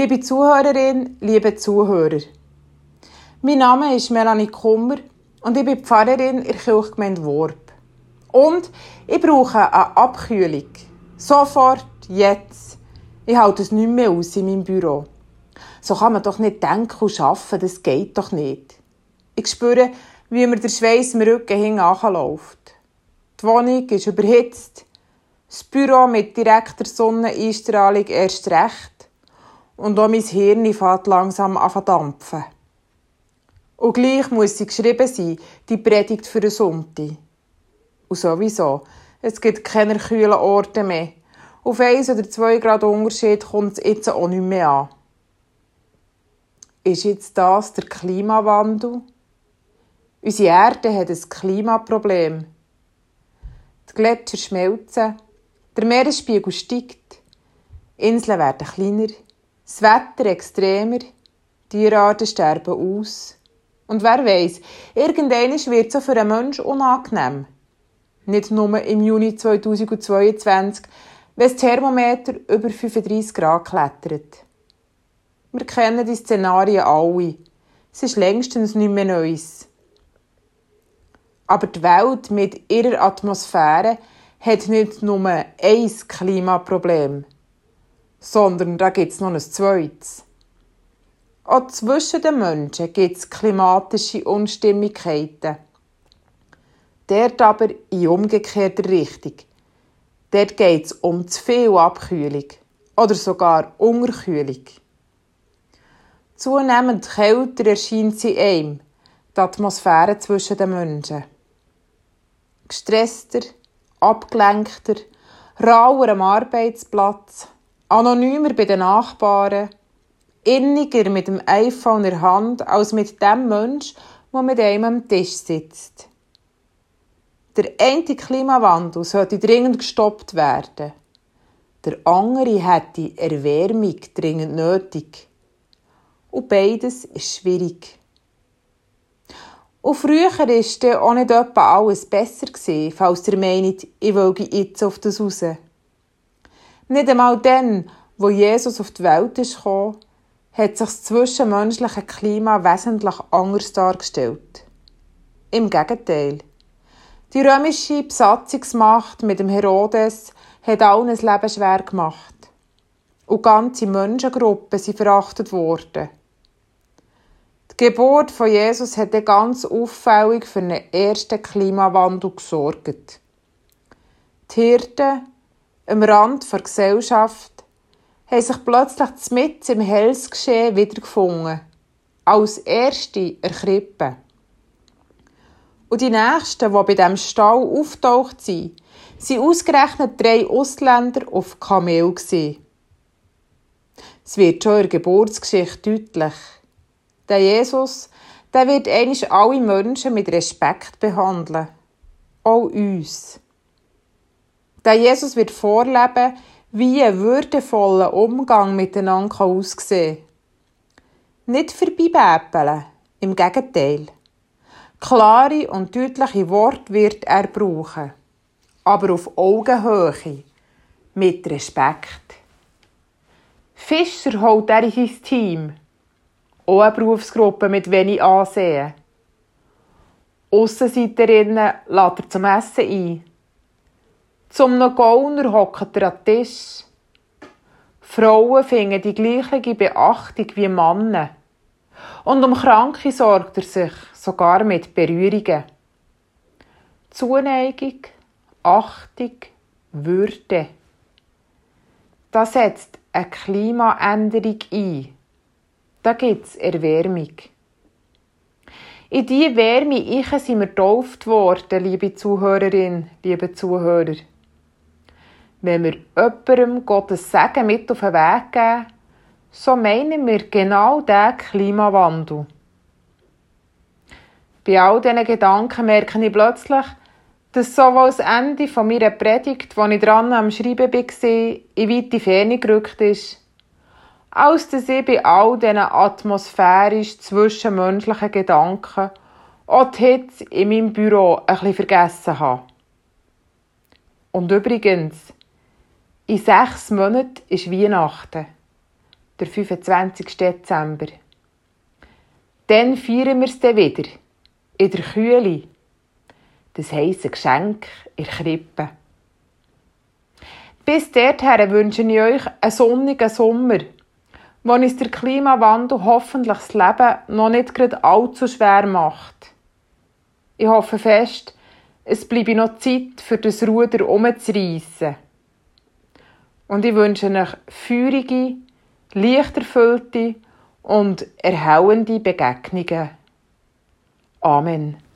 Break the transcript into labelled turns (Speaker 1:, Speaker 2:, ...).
Speaker 1: Liebe Zuhörerin, liebe Zuhörer. Mein Name ist Melanie Kummer und ich bin Pfarrerin in der Kirchgemeinde Worp. Und ich brauche eine Abkühlung. Sofort, jetzt. Ich halte es nicht mehr aus in meinem Büro. So kann man doch nicht denken und arbeiten, das geht doch nicht. Ich spüre, wie mir der Schweiß im Rücken hinläuft. Die Wohnung ist überhitzt, das Büro mit direkter Sonneneinstrahlung erst recht und auch mein Hirn fährt langsam an dampfen. Und gleich muss sie geschrieben sein, die Predigt für den Sonntag. Und sowieso, es gibt keine kühlen Orte mehr. Auf 1 oder 2 Grad Unterschied kommt es jetzt auch nicht mehr an. Ist jetzt das der Klimawandel? Unsere Erde hat ein Klimaproblem. Die Gletscher schmelzen, der Meeresspiegel steigt, Inseln werden kleiner, das Wetter extremer, Tierarten sterben aus. Und wer weiß, irgendwann wird auch für einen Menschen unangenehm. Nicht nur im Juni 2022, wenn das Thermometer über 35 Grad klettert. Wir kennen die Szenarien alle. Es ist längstens nicht mehr Neues. Aber die Welt mit ihrer Atmosphäre hat nicht nur ein Klimaproblem, sondern da gibt es noch ein zweites. Auch zwischen den Menschen gibt es klimatische Unstimmigkeiten. Dort aber in umgekehrter Richtung. Dort geht es um zu viel Abkühlung oder sogar Unterkühlung. Zunehmend kälter erscheint sie einem, die Atmosphäre zwischen den Menschen gestresster, abgelenkter, rauer am Arbeitsplatz, anonymer bei den Nachbarn, inniger mit dem iPhone in der Hand als mit dem Mensch, der mit einem am Tisch sitzt. Der eine Klimawandel sollte dringend gestoppt werden. Der andere hätte Erwärmung dringend nötig. Und beides ist schwierig. Und früher war auch nicht etwa alles besser, falls ihr meint, ich wollte jetzt auf das raus. Nicht einmal dann, wo Jesus auf die Welt gekommen, hat sich das zwischenmenschliche Klima wesentlich anders dargestellt. Im Gegenteil. Die römische Besatzungsmacht mit dem Herodes hat allen das Leben schwer gemacht. Und ganze Menschengruppen sind verachtet worden. Die Geburt von Jesus hat ganz auffällig für einen ersten Klimawandel gesorgt. Die Hirten am Rand der Gesellschaft haben sich plötzlich mit im Hellsgeschehen wiedergefunden. Als erste erkrippen. Und die Nächsten, die bei diesem Stall auftaucht sind, waren ausgerechnet drei Ausländer auf Kamel. Es wird schon in der Geburtsgeschichte deutlich. Der Jesus, der wird eigentlich alle Menschen mit Respekt behandeln. Auch uns. Der Jesus wird vorleben, wie ein würdevoller Umgang miteinander aussehen kann. Nicht vorbeibäppeln, im Gegenteil. Klare und deutliche Worte wird er brauchen, aber auf Augenhöhe, mit Respekt. Fischer holt er in sein Team auch eine Berufsgruppe mit wenig Ansehen. Aussenseiterinnen lädt er zum Essen ein. Zum Gauner hockt er an Tisch. Frauen finden die gleiche Beachtung wie Männer. Und um Kranke sorgt er sich sogar mit Berührungen. Zuneigung, Achtung, Würde. Das setzt eine Klimaänderung ein da gibt es Erwärmung. In diese Wärme ich sind wir getauft worden, liebe Zuhörerin, liebe Zuhörer. Wenn wir jemandem Gottes Segen mit auf den Weg geben, so meinen wir genau diesen Klimawandel. Bei all diesen Gedanken merke ich plötzlich, dass sowohl das Ende von meiner Predigt, die ich dran am Schreiben war, in weite Ferne gerückt ist, als dass ich bei all diesen atmosphärisch zwischenmenschlichen Gedanken auch die Hitze in meinem Büro ein bisschen vergessen habe. Und übrigens, in sechs Monaten ist Weihnachten. der 25. Dezember. Dann feiern wir es wieder, in der Kühle. Das heisst ein Geschenk in der Krippe. Bis dorthin wünsche ich euch einen sonnigen Sommer, wo uns der Klimawandel hoffentlich das Leben noch nicht gerade allzu schwer macht. Ich hoffe fest, es bleibe noch Zeit, für das Ruder umzureissen. Und ich wünsche euch feurige, lichterfüllte und erhellende Begegnungen. Amen.